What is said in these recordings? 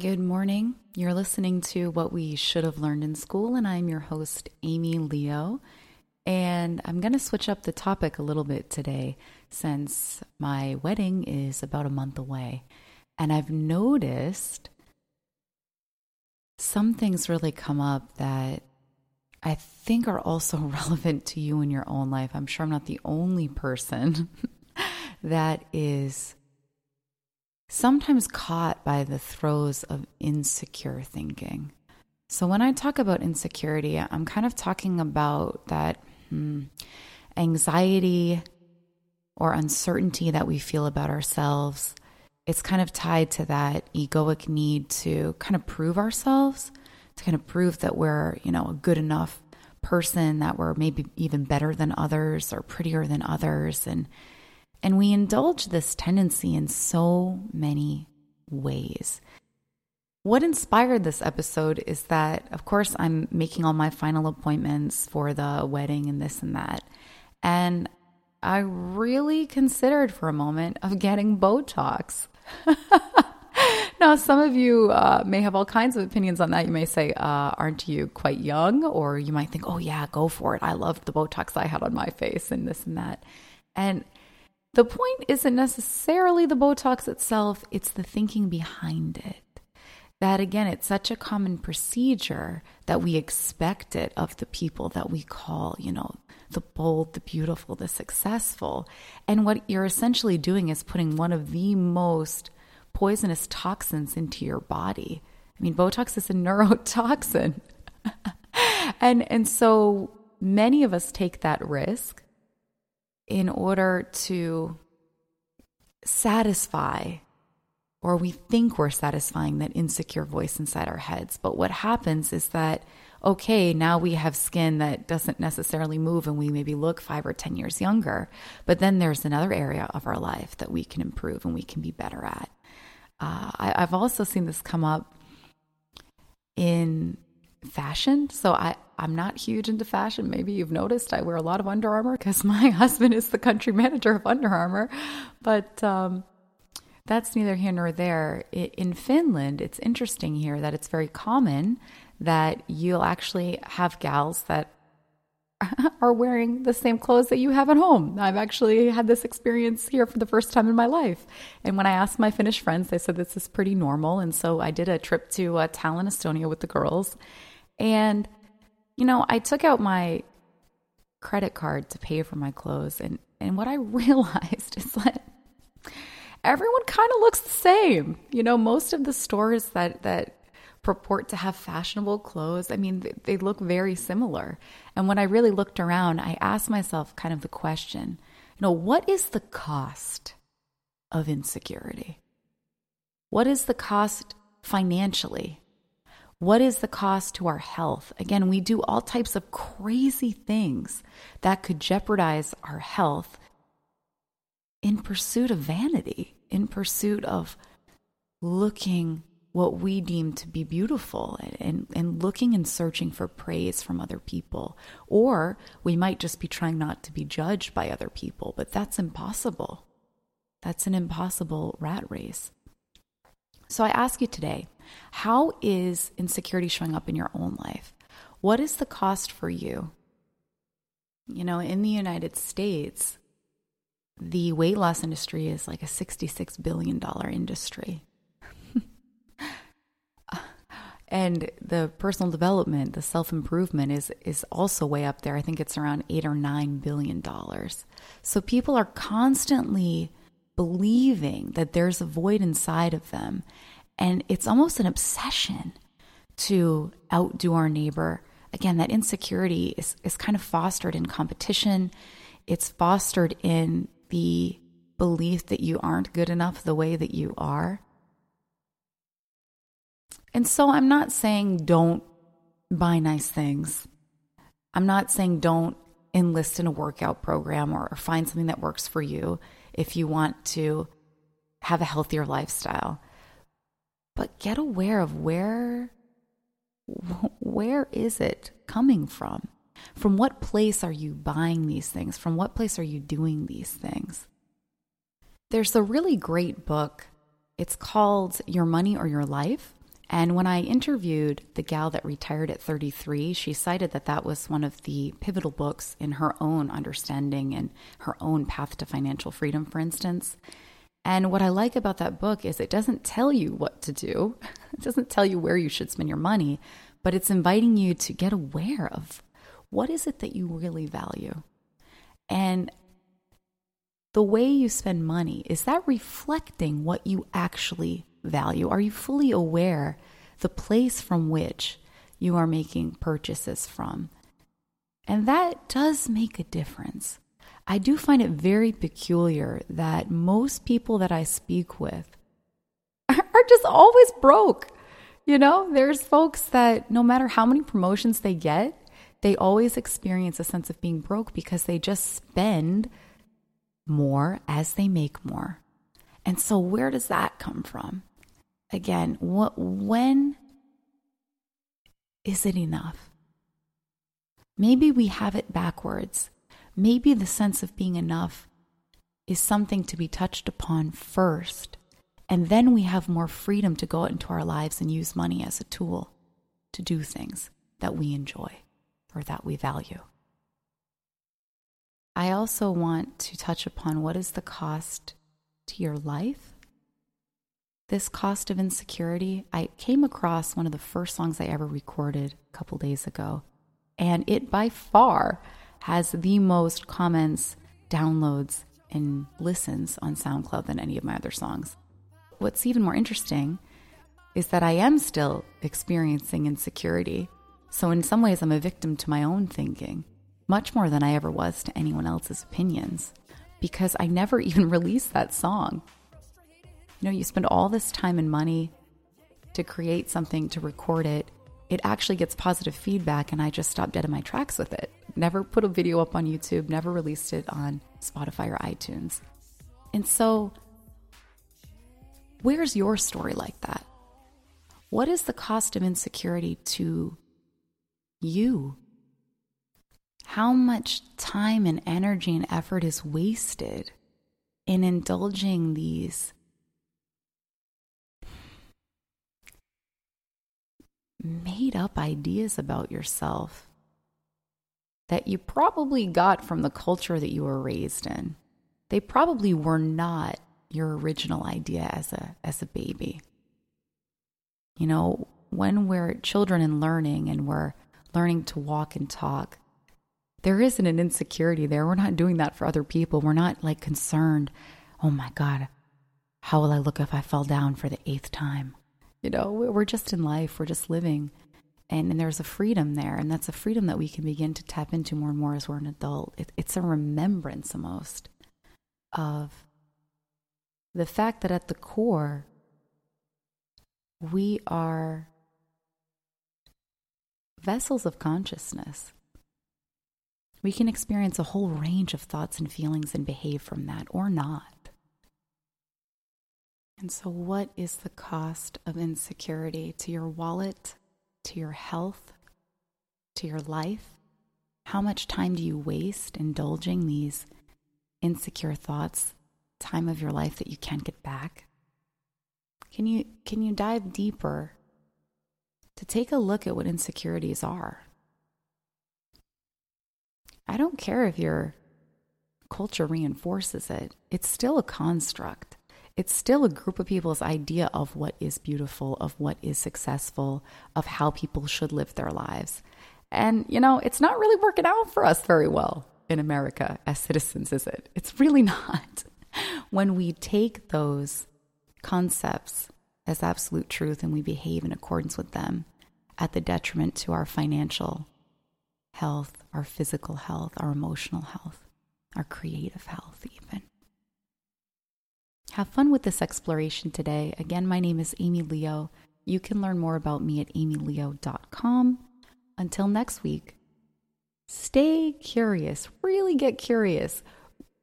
Good morning. You're listening to What We Should Have Learned in School, and I'm your host, Amy Leo. And I'm going to switch up the topic a little bit today since my wedding is about a month away. And I've noticed some things really come up that I think are also relevant to you in your own life. I'm sure I'm not the only person that is sometimes caught by the throes of insecure thinking. So, when I talk about insecurity, I'm kind of talking about that hmm, anxiety or uncertainty that we feel about ourselves. It's kind of tied to that egoic need to kind of prove ourselves, to kind of prove that we're, you know, a good enough person, that we're maybe even better than others or prettier than others. And and we indulge this tendency in so many ways. What inspired this episode is that, of course, I'm making all my final appointments for the wedding and this and that. And I really considered for a moment of getting Botox. now, some of you uh, may have all kinds of opinions on that. You may say, uh, aren't you quite young? Or you might think, oh, yeah, go for it. I loved the Botox I had on my face and this and that. And the point isn't necessarily the Botox itself, it's the thinking behind it. That again, it's such a common procedure that we expect it of the people that we call, you know, the bold, the beautiful, the successful. And what you're essentially doing is putting one of the most poisonous toxins into your body. I mean, Botox is a neurotoxin. and and so many of us take that risk in order to satisfy or we think we're satisfying that insecure voice inside our heads. But what happens is that, okay, now we have skin that doesn't necessarily move and we maybe look five or 10 years younger. But then there's another area of our life that we can improve and we can be better at. Uh, I, I've also seen this come up in fashion. So I, I'm not huge into fashion. Maybe you've noticed I wear a lot of Under Armour because my husband is the country manager of Under Armour. But um, that's neither here nor there. In Finland, it's interesting here that it's very common that you'll actually have gals that are wearing the same clothes that you have at home. I've actually had this experience here for the first time in my life. And when I asked my Finnish friends, they said this is pretty normal. And so I did a trip to uh, Tallinn, Estonia with the girls. And, you know, I took out my credit card to pay for my clothes. And, and what I realized is that everyone kind of looks the same. You know, most of the stores that, that purport to have fashionable clothes, I mean, they, they look very similar. And when I really looked around, I asked myself kind of the question, you know, what is the cost of insecurity? What is the cost financially? What is the cost to our health? Again, we do all types of crazy things that could jeopardize our health in pursuit of vanity, in pursuit of looking what we deem to be beautiful and, and looking and searching for praise from other people. Or we might just be trying not to be judged by other people, but that's impossible. That's an impossible rat race. So I ask you today how is insecurity showing up in your own life? What is the cost for you? You know, in the United States, the weight loss industry is like a $66 billion industry. and the personal development, the self improvement is, is also way up there. I think it's around eight or nine billion dollars. So people are constantly believing that there's a void inside of them. And it's almost an obsession to outdo our neighbor. Again, that insecurity is, is kind of fostered in competition, it's fostered in the belief that you aren't good enough the way that you are. And so I'm not saying don't buy nice things. I'm not saying don't enlist in a workout program or, or find something that works for you if you want to have a healthier lifestyle. But get aware of where where is it coming from? From what place are you buying these things? From what place are you doing these things? There's a really great book. It's called Your Money or Your Life. And when I interviewed the gal that retired at 33, she cited that that was one of the pivotal books in her own understanding and her own path to financial freedom, for instance. And what I like about that book is it doesn't tell you what to do, it doesn't tell you where you should spend your money, but it's inviting you to get aware of what is it that you really value. And the way you spend money, is that reflecting what you actually value? Are you fully aware the place from which you are making purchases from? And that does make a difference. I do find it very peculiar that most people that I speak with are just always broke. You know, there's folks that no matter how many promotions they get, they always experience a sense of being broke because they just spend more as they make more. And so, where does that come from? Again, what, when is it enough? Maybe we have it backwards. Maybe the sense of being enough is something to be touched upon first, and then we have more freedom to go out into our lives and use money as a tool to do things that we enjoy or that we value. I also want to touch upon what is the cost to your life. This cost of insecurity, I came across one of the first songs I ever recorded a couple days ago, and it by far has the most comments, downloads, and listens on SoundCloud than any of my other songs. What's even more interesting is that I am still experiencing insecurity. So, in some ways, I'm a victim to my own thinking much more than I ever was to anyone else's opinions because I never even released that song. You know, you spend all this time and money to create something, to record it. It actually gets positive feedback, and I just stopped dead in my tracks with it. Never put a video up on YouTube, never released it on Spotify or iTunes. And so, where's your story like that? What is the cost of insecurity to you? how much time and energy and effort is wasted in indulging these made up ideas about yourself that you probably got from the culture that you were raised in. They probably were not your original idea as a as a baby. You know, when we're children and learning and we're learning to walk and talk, there isn't an insecurity there. We're not doing that for other people. We're not like concerned, oh my God, how will I look if I fell down for the eighth time? You know, we're just in life, we're just living. And, and there's a freedom there. And that's a freedom that we can begin to tap into more and more as we're an adult. It, it's a remembrance almost of the fact that at the core, we are vessels of consciousness we can experience a whole range of thoughts and feelings and behave from that or not. And so, what is the cost of insecurity to your wallet, to your health, to your life? How much time do you waste indulging these insecure thoughts, time of your life that you can't get back? Can you, can you dive deeper to take a look at what insecurities are? I don't care if your culture reinforces it, it's still a construct. It's still a group of people's idea of what is beautiful, of what is successful, of how people should live their lives. And, you know, it's not really working out for us very well in America as citizens, is it? It's really not. when we take those concepts as absolute truth and we behave in accordance with them at the detriment to our financial health, our physical health, our emotional health, our creative health, even. Have fun with this exploration today. Again, my name is Amy Leo. You can learn more about me at amyleo.com. Until next week, stay curious, really get curious.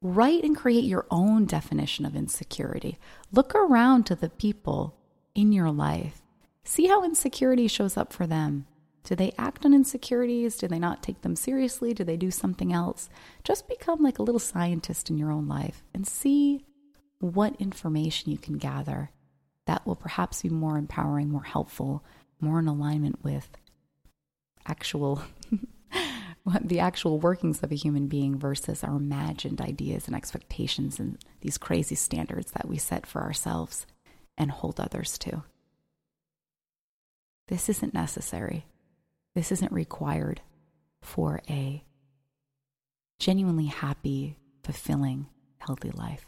Write and create your own definition of insecurity. Look around to the people in your life. See how insecurity shows up for them. Do they act on insecurities? Do they not take them seriously? Do they do something else? Just become like a little scientist in your own life and see what information you can gather that will perhaps be more empowering, more helpful, more in alignment with actual the actual workings of a human being versus our imagined ideas and expectations and these crazy standards that we set for ourselves and hold others to. This isn't necessary. This isn't required for a genuinely happy, fulfilling, healthy life.